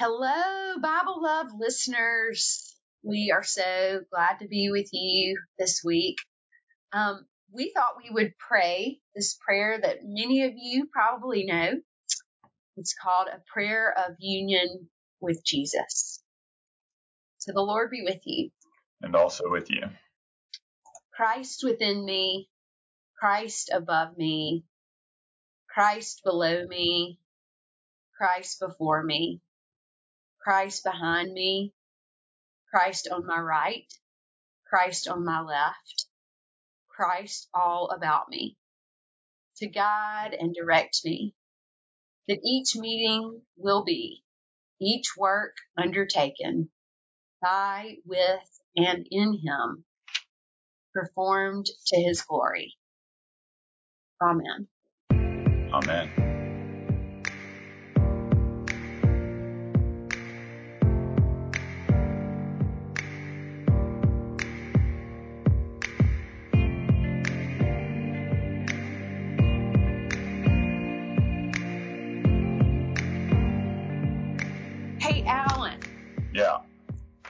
Hello, Bible Love listeners. We are so glad to be with you this week. Um, we thought we would pray this prayer that many of you probably know. It's called a prayer of union with Jesus. So the Lord be with you. And also with you. Christ within me, Christ above me, Christ below me, Christ before me, Christ behind me, Christ on my right, Christ on my left, Christ all about me, to guide and direct me, that each meeting will be, each work undertaken by, with, and in Him, performed to His glory. Amen. Amen.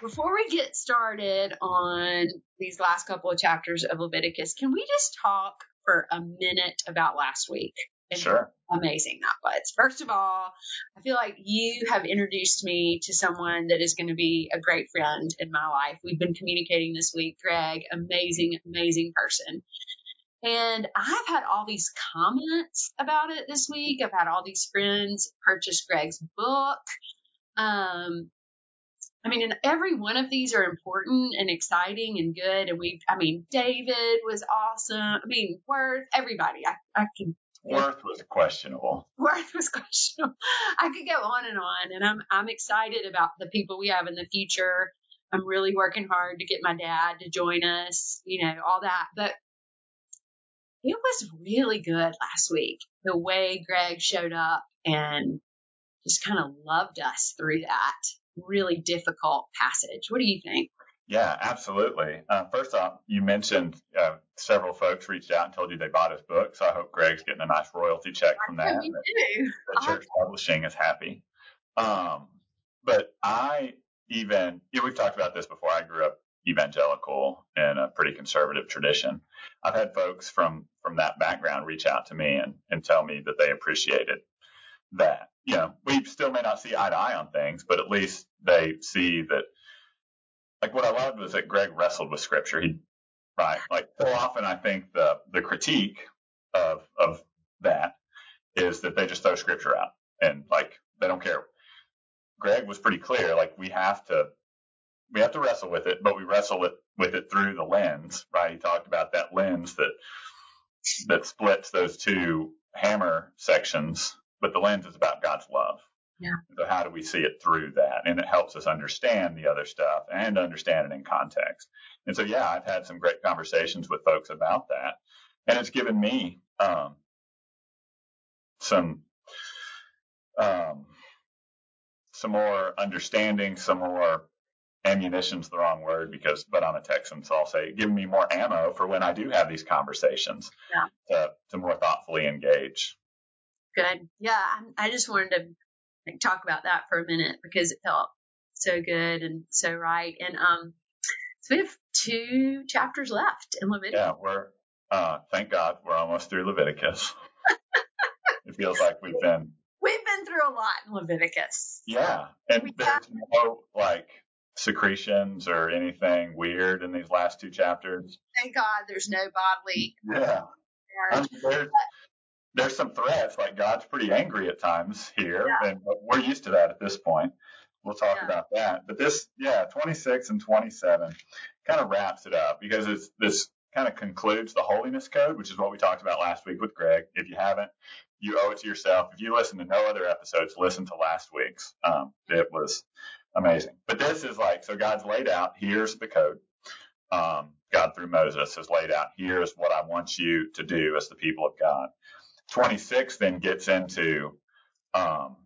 Before we get started on these last couple of chapters of Leviticus, can we just talk for a minute about last week? and Sure. amazing that was. First of all, I feel like you have introduced me to someone that is going to be a great friend in my life. We've been communicating this week. Greg, amazing, amazing person. And I've had all these comments about it this week. I've had all these friends purchase Greg's book. Um, I mean, and every one of these are important and exciting and good. And we, I mean, David was awesome. I mean, Worth, everybody. I, I can Worth was questionable. Worth was questionable. I could go on and on, and I'm I'm excited about the people we have in the future. I'm really working hard to get my dad to join us, you know, all that. But it was really good last week. The way Greg showed up and just kind of loved us through that really difficult passage. What do you think? Yeah, absolutely. Uh, first off, you mentioned uh, several folks reached out and told you they bought his book, so I hope Greg's getting a nice royalty check from that. we that do. that Church Publishing is happy. Um, but I even, yeah, we've talked about this before. I grew up evangelical in a pretty conservative tradition. I've had folks from from that background reach out to me and, and tell me that they appreciated that. You know, we still may not see eye to eye on things, but at least they see that. Like what I loved was that Greg wrestled with Scripture. He, right, like so often I think the the critique of of that is that they just throw Scripture out and like they don't care. Greg was pretty clear. Like we have to we have to wrestle with it, but we wrestle it with it through the lens, right? He talked about that lens that that splits those two hammer sections, but the lens is about God's love. Yeah. So how do we see it through that? And it helps us understand the other stuff and understand it in context. And so yeah, I've had some great conversations with folks about that. And it's given me um some um some more understanding, some more ammunition's the wrong word because, but I'm a Texan, so I'll say giving me more ammo for when I do have these conversations Yeah. to, to more thoughtfully engage. Good. Yeah, I I just wanted to like, talk about that for a minute because it felt so good and so right. And um, so we have two chapters left in Leviticus. Yeah, we're, uh, thank God we're almost through Leviticus. it feels like we've been, We've been through a lot in Leviticus. yeah. And We there's no like secretions or anything weird in these last two chapters. Thank God there's no bodily Yeah. Mean, there's, there's some threats. Like God's pretty angry at times here, and we're used to that at this point. We'll talk Yeah. about that. But this, yeah, 26 and 27 kind of wraps it up because it's this kind of concludes the holiness code, which is what we talked about last week with Greg. If you haven't, you owe it to yourself. If you listen to no other episodes, listen to last week's. Um, it was amazing. But this is like so God's laid out. Here's the code. Um, God through Moses has laid out. Here's what I want you to do as the people of God. 26 then gets into um,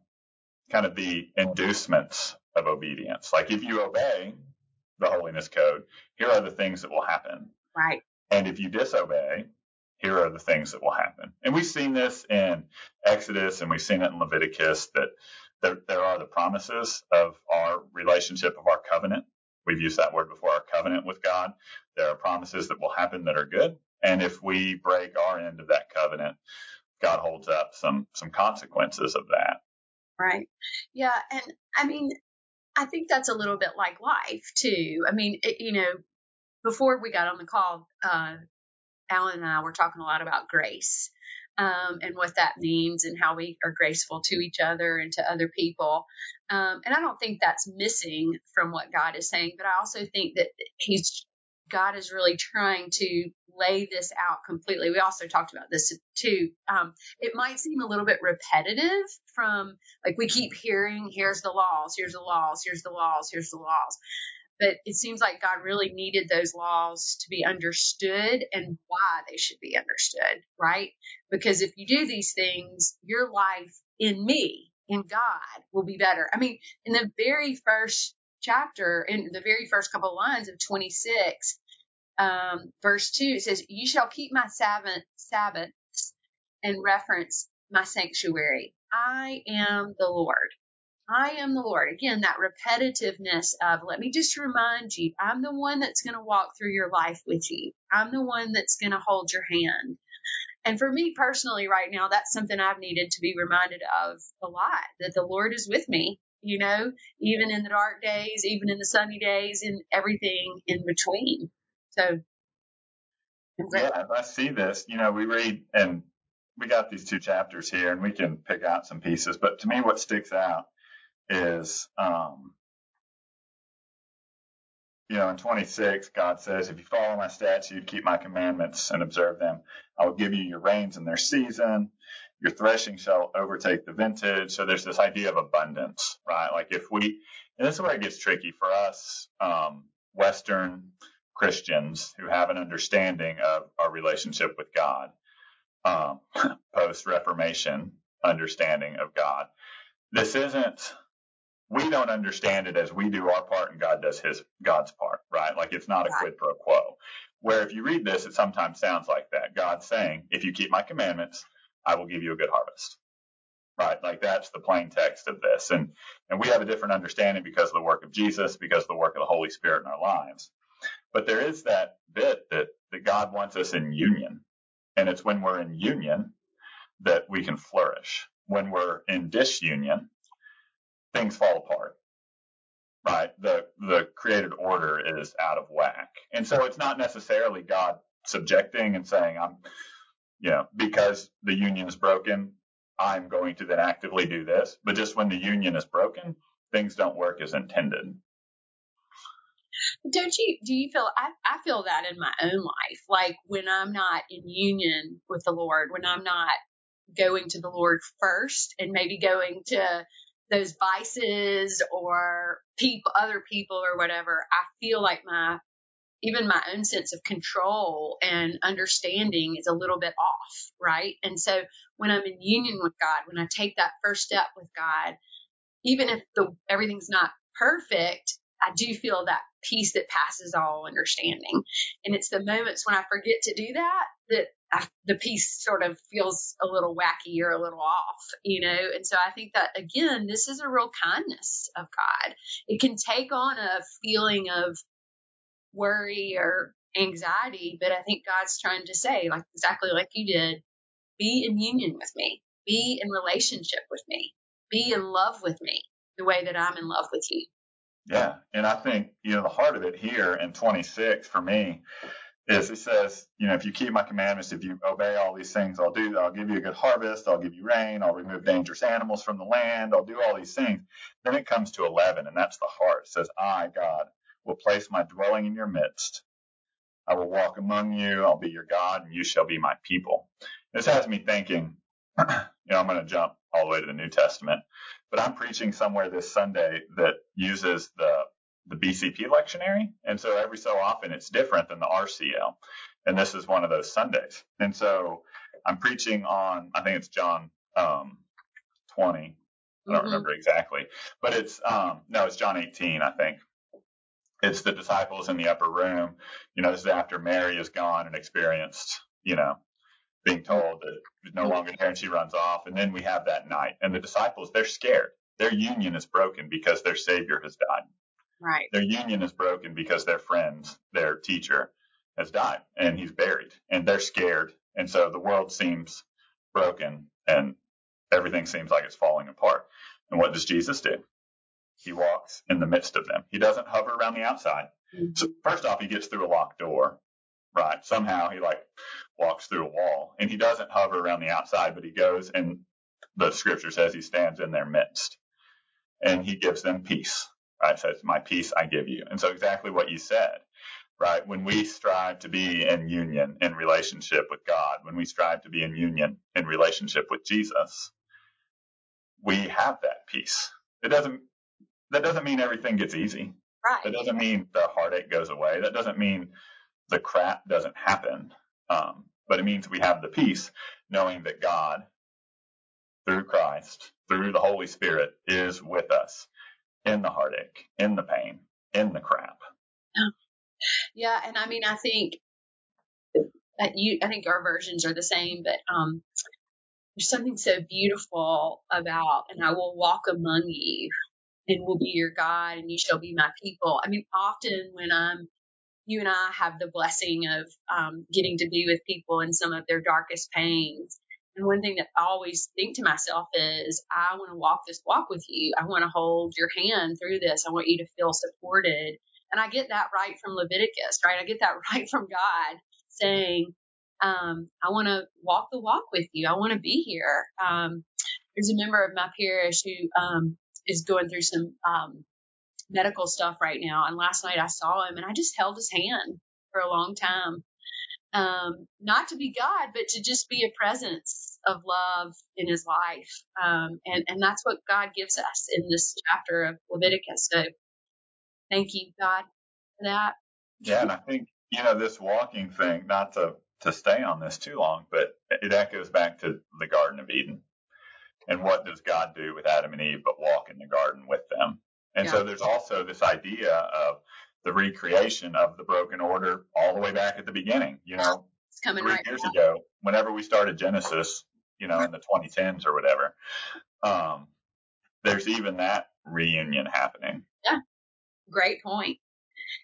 kind of the inducements of obedience. Like if you obey the holiness code, here are the things that will happen. Right. And if you disobey, here are the things that will happen. And we've seen this in Exodus and we've seen it in Leviticus that there, there are the promises of our relationship of our covenant. We've used that word before, our covenant with God. There are promises that will happen that are good. And if we break our end of that covenant, God holds up some, some consequences of that. Right. Yeah. And I mean, I think that's a little bit like life too. I mean, it, you know, before we got on the call, uh, Alan and I were talking a lot about grace um, and what that means and how we are graceful to each other and to other people. Um, and I don't think that's missing from what God is saying, but I also think that He's God is really trying to lay this out completely. We also talked about this too. Um, it might seem a little bit repetitive from like we keep hearing, here's the laws, here's the laws, here's the laws, here's the laws but it seems like God really needed those laws to be understood and why they should be understood, right? Because if you do these things, your life in me, in God, will be better. I mean, in the very first chapter, in the very first couple lines of 26, um, verse 2, it says, You shall keep my Sabbath, Sabbaths and reference my sanctuary. I am the Lord. I am the Lord. Again, that repetitiveness of, let me just remind you, I'm the one that's going to walk through your life with you. I'm the one that's going to hold your hand. And for me personally, right now, that's something I've needed to be reminded of a lot that the Lord is with me, you know, even in the dark days, even in the sunny days, and everything in between. So, yeah, I see this. You know, we read and we got these two chapters here and we can pick out some pieces, but to me, what sticks out is, um, you know, in 26, God says, if you follow my statutes, keep my commandments and observe them, I will give you your rains in their season. Your threshing shall overtake the vintage. So there's this idea of abundance, right? Like if we, and this is where it gets tricky for us, um, Western Christians who have an understanding of our relationship with God, um, post Reformation understanding of God. This isn't we don't understand it as we do our part and God does his God's part, right? Like it's not a quid pro quo. Where if you read this, it sometimes sounds like that. God's saying, if you keep my commandments, I will give you a good harvest. Right? Like that's the plain text of this. And and we have a different understanding because of the work of Jesus, because of the work of the Holy Spirit in our lives. But there is that bit that, that God wants us in union. And it's when we're in union that we can flourish. When we're in disunion, things fall apart. Right. The, the created order is out of whack. And so it's not necessarily God subjecting and saying, I'm, you know, because the union is broken, I'm going to then actively do this. But just when the union is broken, things don't work as intended. Don't you, do you feel, I, I feel that in my own life. Like when I'm not in union with the Lord, when I'm not going to the Lord first and maybe going to those vices or people, other people or whatever, I feel like my, even my own sense of control and understanding is a little bit off, right? And so when I'm in union with God, when I take that first step with God, even if the everything's not perfect, I do feel that peace that passes all understanding. And it's the moments when I forget to do that that I, the peace sort of feels a little wacky or a little off, you know? And so I think that again, this is a real kindness of God. It can take on a feeling of worry or anxiety, but I think God's trying to say, like exactly like you did, be in union with me, be in relationship with me, be in love with me the way that I'm in love with you. Yeah. And I think, you know, the heart of it here in 26 for me is it says, you know, if you keep my commandments, if you obey all these things, I'll do, I'll give you a good harvest, I'll give you rain, I'll remove dangerous animals from the land, I'll do all these things. Then it comes to 11, and that's the heart. It says, I, God, will place my dwelling in your midst. I will walk among you, I'll be your God, and you shall be my people. This has me thinking, you know, I'm going to jump all the way to the New Testament, but I'm preaching somewhere this Sunday that uses the the BCP lectionary. And so every so often it's different than the RCL. And this is one of those Sundays. And so I'm preaching on, I think it's John um, 20. I don't mm-hmm. remember exactly, but it's, um, no, it's John 18, I think. It's the disciples in the upper room. You know, this is after Mary is gone and experienced, you know, being told that no longer there and she runs off. And then we have that night and the disciples, they're scared. Their union is broken because their Savior has died. Right. Their union is broken because their friend, their teacher, has died and he's buried and they're scared. And so the world seems broken and everything seems like it's falling apart. And what does Jesus do? He walks in the midst of them. He doesn't hover around the outside. Mhm. So first off, he gets through a locked door, right? Somehow he like walks through a wall and he doesn't hover around the outside, but he goes and the scripture says he stands in their midst and he gives them peace, right? Says, my peace I give you. And so exactly what you said, right? When we strive to be in union in relationship with God, when we strive to be in union in relationship with Jesus, we have that peace. It doesn't, that doesn't mean everything gets easy. Right. That doesn't mean the heartache goes away. That doesn't mean the crap doesn't happen. Um, but it means we have the peace knowing that God, through Christ, through the Holy Spirit, is with us in the heartache, in the pain, in the crap. Yeah, and I mean, I think that you, I think our versions are the same, but um, there's something so beautiful about, and I will walk among you, and will be your God, and you shall be my people. I mean, often when I'm, you and I have the blessing of um, getting to be with people in some of their darkest pains. And one thing that I always think to myself is, I want to walk this walk with you. I want to hold your hand through this. I want you to feel supported. And I get that right from Leviticus, right? I get that right from God saying, um, I want to walk the walk with you. I want to be here. Um, there's a member of my parish who um, is going through some um, medical stuff right now. And last night I saw him and I just held his hand for a long time. Um, not to be God, but to just be a presence of love in his life. Um, and, and that's what God gives us in this chapter of Leviticus. So thank you, God, for that. Yeah, and I think you know this walking thing. Not to to stay on this too long, but it echoes back to the Garden of Eden. And what does God do with Adam and Eve but walk in the garden with them? And so there's also this idea of the recreation of the broken order all the way back at the beginning. You know, It's coming three right years now. ago, whenever we started Genesis, you know, in the 2010s or whatever, um, there's even that reunion happening. Yeah, great point.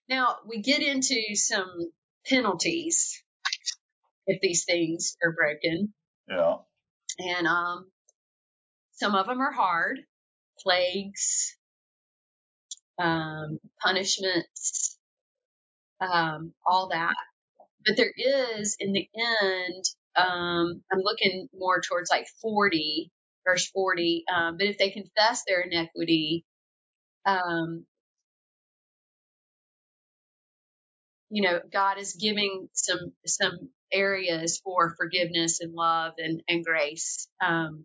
Now we get into some penalties if these things are broken. Know, And um, some of them are hard plagues, um, punishments, um, all that. But there is, in the end, um, I'm looking more towards like 40, verse 40. Um, but if they confess their iniquity, um, you know, God is giving some some areas for forgiveness and love and, and grace. Um,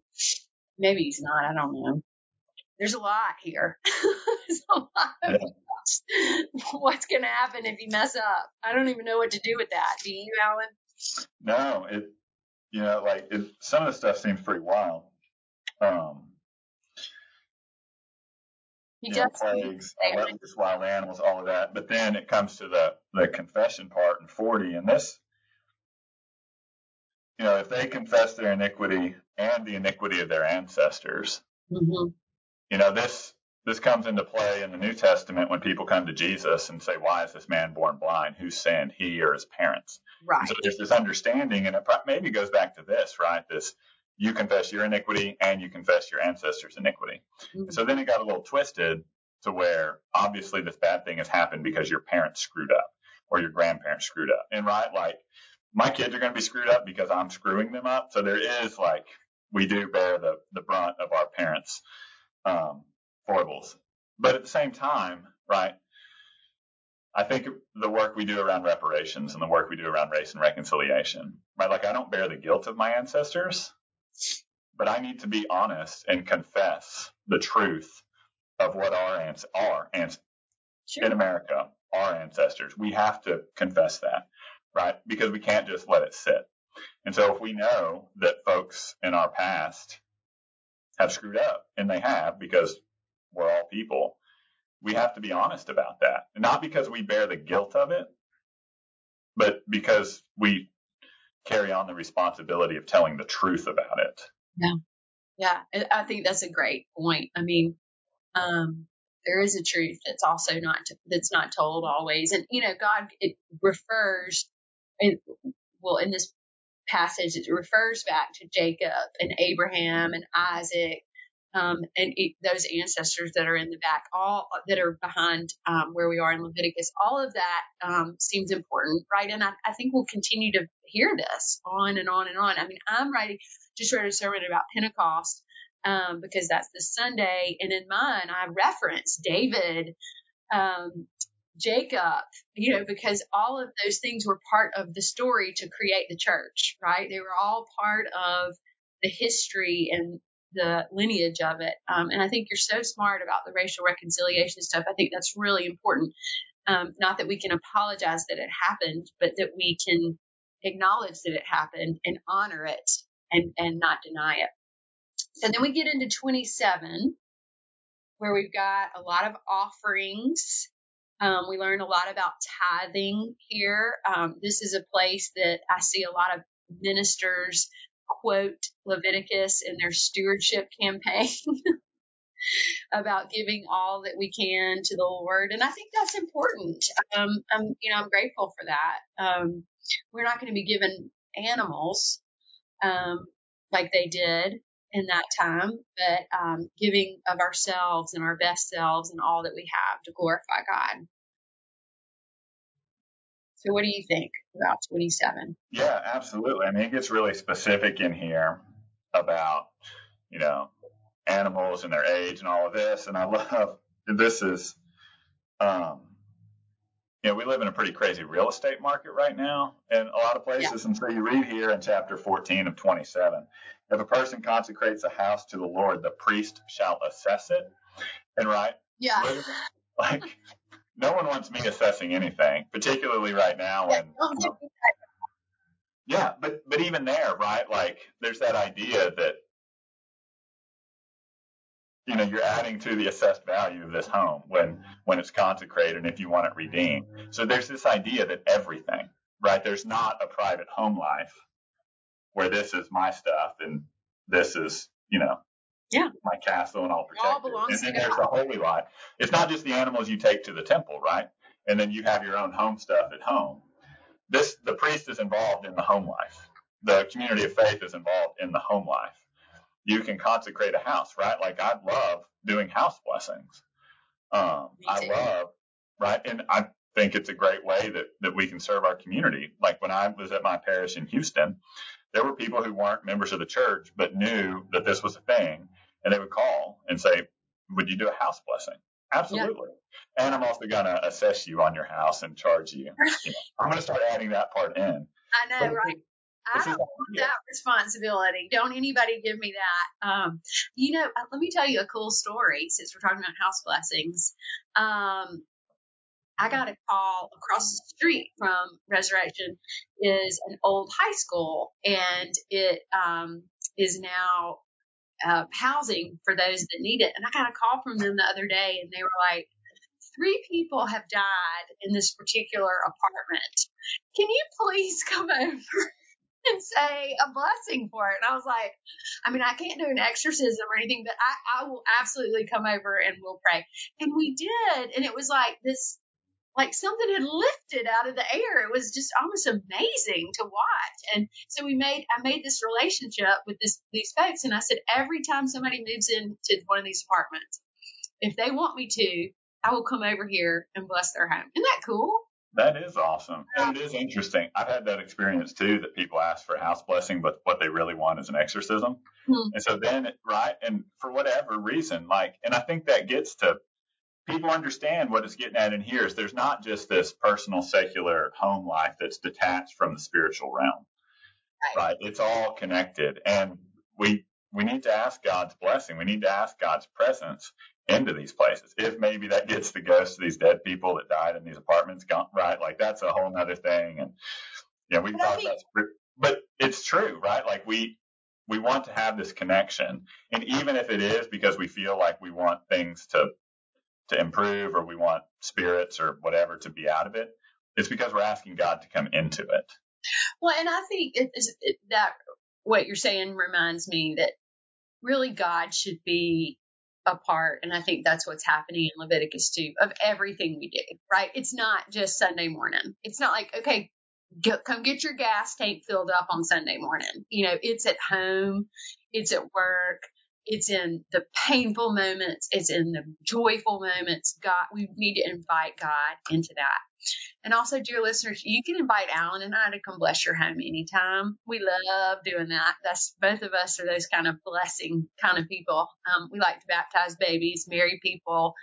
maybe he's not. I don't know. There's a lot here. There's a lot of what's going to happen if you mess up. I don't even know what to do with that. Do you, Alan? no, it, you know, like it, some of the stuff seems pretty wild. Um, He you know, plagues, leprous, wild animals, all of that. But then it comes to the the confession part in 40, and this, you know, if they confess their iniquity and the iniquity of their ancestors, hmm you know, this this comes into play in the New Testament when people come to Jesus and say, "Why is this man born blind? Who sinned, he or his parents?" And Right. so there's this understanding, and it maybe goes back to this, right? This you confess your iniquity and you confess your ancestors' iniquity. Mhm. So then it got a little twisted to where obviously this bad thing has happened because your parents screwed up or your grandparents screwed up. And right, like my kids are going to be screwed up because I'm screwing them up. So there is like we do bear the the brunt of our parents' um, foibles. But at the same time, right? I think the work we do around reparations and the work we do around race and reconciliation, right? Like I don't bear the guilt of my ancestors, but I need to be honest and confess the truth of what our ans are and Sure. in America, our ancestors. We have to confess that, right? Because we can't just let it sit. And so if we know that folks in our past have screwed up, and they have because we're all people, we have to be honest about that. Not because we bear the guilt of it, but because we carry on the responsibility of telling the truth about it. Yeah. Yeah, I think that's a great point. I mean, um, there is a truth that's also not that's not told always, and you know, God it refers, in, well, in this passage, it refers back to Jacob and Abraham and Isaac um, and those ancestors that are in the back, all that are behind um, where we are in Leviticus, all of that um, seems important, right? And I, I, think we'll continue to hear this on and on and on. I mean, I'm writing, just wrote a sermon about Pentecost um, because that's the Sunday, and in mine I reference David. Jacob, you know, because all of those things were part of the story to create the church, right? They were all part of the history and the lineage of it. Um, and I think you're so smart about the racial reconciliation stuff. I think that's really important. Um, not that we can apologize that it happened, but that we can acknowledge that it happened and honor it and, and not deny it. So then we get into 27, where we've got a lot of offerings. Um, we learn a lot about tithing here. Um, this is a place that I see a lot of ministers quote Leviticus in their stewardship campaign about giving all that we can to the Lord. And I think that's important. Um, I'm, you know, I'm grateful for that. Um, we're not going to be given animals, um, like they did in that time, but, um, giving of ourselves and our best selves and all that we have to glorify God. So, what do you think about 27? Yeah, absolutely. I mean, it gets really specific in here about, you know, animals and their age and all of this. And I love this is, um, you know, we live in a pretty crazy real estate market right now in a lot of places. Yeah. And so you read here in chapter 14 of 27 if a person consecrates a house to the Lord, the priest shall assess it. And right? Yeah. Like, no one wants me assessing anything, particularly right now when. yeah, but but even there, right? Like, there's that idea that you know you're adding to the assessed value of this home when when it's consecrated and if you want it redeemed. So there's this idea that everything, right? There's not a private home life where this is my stuff and this is you know yeah. my castle and I'll protect it. all. And then there's the holy lot. It's not just the animals you take to the temple, right? And then you have your own home stuff at home. This the priest is involved in the home life. The community of faith is involved in the home life. You can consecrate a house, right? Like I love doing house blessings. Um, I love, right? And I think it's a great way that, that we can serve our community. Like when I was at my parish in Houston, there were people who weren't members of the church, but knew that this was a thing and they would call and say, would you do a house blessing? Absolutely. Yeah. And I'm also going to assess you on your house and charge you. you know, I'm going to start adding that part in. I know, but right? I don't want that responsibility. Don't anybody give me that. Um, you know, uh, let me tell you a cool story since we're talking about house blessings. Um, I got a call across the street from Resurrection is an old high school and it um, is now uh, housing for those that need it. And I got a call from them the other day, and they were like, three people have died in this particular apartment. Can you please come over and say a blessing for it? And I was like, I mean, I can't do an exorcism or anything, but I, I will absolutely come over and we'll pray. And we did. And it was like this like something had lifted out of the air. It was just almost amazing to watch. And so we made, I made this relationship with this, these folks. And I said, every time somebody moves into one of these apartments, if they want me to, I will come over here and bless their home. Isn't that cool? That is awesome. And it is interesting. I've had that experience too that people ask for house blessing, but what they really want is an exorcism. Hmm. And so then, right. And for whatever reason, like, and I think that gets to people understand what it's getting at in here is there's not just this personal secular home life that's detached from the spiritual realm right, right? it's all connected and we we need to ask god's blessing we need to ask god's presence into these places. If maybe that gets the ghosts of these dead people that died in these apartments gone right? Like that's a whole other thing. And yeah we talked about but it's true right? Like we we want to have this connection. And even if it is because we feel like we want things to to improve or we want spirits or whatever to be out of it, it's because we're asking God to come into it. Well, and I think it, it, that what you're saying reminds me that really God should be a part, and I think that's what's happening in Leviticus too, of everything we do, right? It's not just Sunday morning. It's not like, okay, get, come get your gas tank filled up on Sunday morning. You know, it's at home, it's at work, it's in the painful moments, it's in the joyful moments. God, we need to invite God into that. And also, dear listeners, you can invite Alan and I to come bless your home anytime. We love doing that. That's both of us are those kind of blessing kind of people. Um, we like to baptize babies, marry people,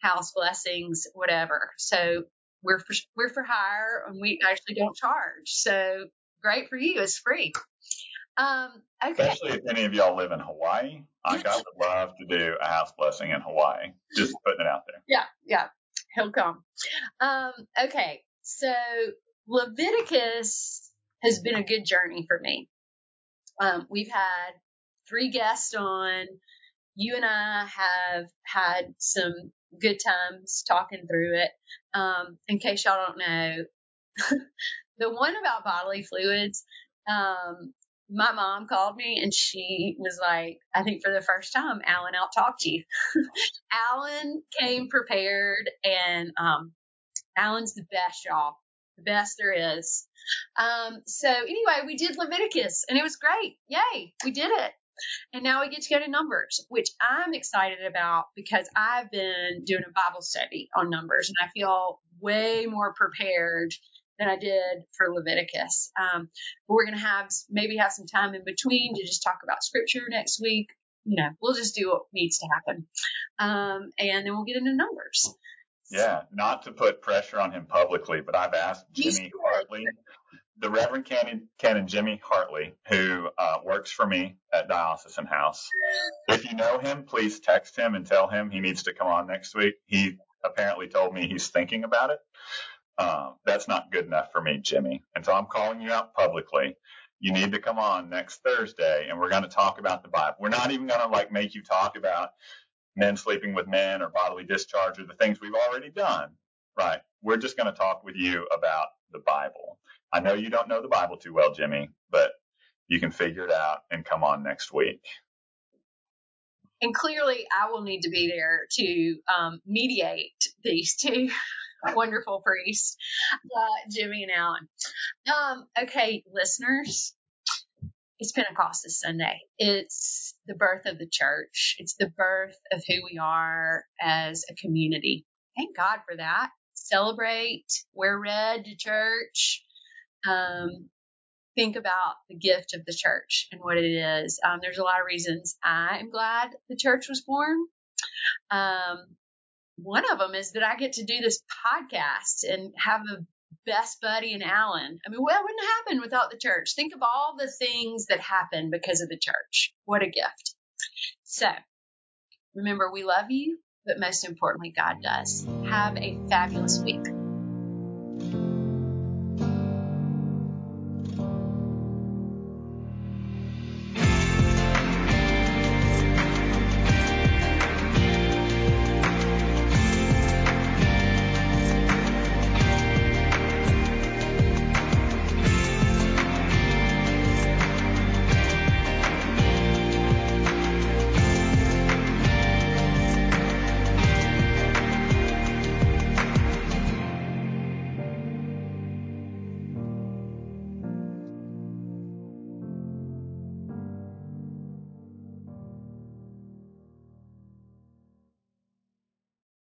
house blessings, whatever. So we're for, we're for hire and we actually don't charge. So great for you. It's free. Um, okay. Especially if any of y'all live in Hawaii. Like I would love to do a house blessing in Hawaii. Just putting it out there. Yeah, yeah. He'll come. Um, okay. So Leviticus has been a good journey for me. Um, we've had three guests on. You and I have had some good times talking through it. Um, in case y'all don't know, the one about bodily fluids, um, my mom called me and she was like, I think for the first time, Alan out talked you. Alan came prepared and, um, Alan's the best, y'all. The best there is. Um, so anyway, we did Leviticus and it was great. Yay. We did it. And now we get to go to Numbers, which I'm excited about because I've been doing a Bible study on Numbers and I feel way more prepared than I did for Leviticus. Um, but we're going to have maybe have some time in between to just talk about scripture next week. You know, we'll just do what needs to happen. Um, and then we'll get into Numbers. Yeah, not to put pressure on him publicly, but I've asked Jimmy Hartley, the Reverend Canon, Canon Jimmy Hartley, who uh, works for me at Diocesan House. If you know him, please text him and tell him he needs to come on next week. He apparently told me he's thinking about it. Um, that's not good enough for me, Jimmy. And so I'm calling you out publicly. You need to come on next Thursday and we're going to talk about the Bible. We're not even going to like make you talk about men sleeping with men or bodily discharge or the things we've already done. Right. We're just going to talk with you about the Bible. I know you don't know the Bible too well, Jimmy, but you can figure it out and come on next week. And clearly, I will need to be there to um, mediate these two wonderful priest, uh, Jimmy and Alan. Um, okay, listeners, it's Pentecost this Sunday. It's the birth of the church. It's the birth of who we are as a community. Thank God for that. Celebrate, wear red to church. Um, think about the gift of the church and what it is. Um, there's a lot of reasons I am glad the church was born. Um, one of them is that I get to do this podcast and have a best buddy in Alan. I mean, it wouldn't happen without the church. Think of all the things that happen because of the church. What a gift. So remember, we love you, but most importantly, God does. Have a fabulous week.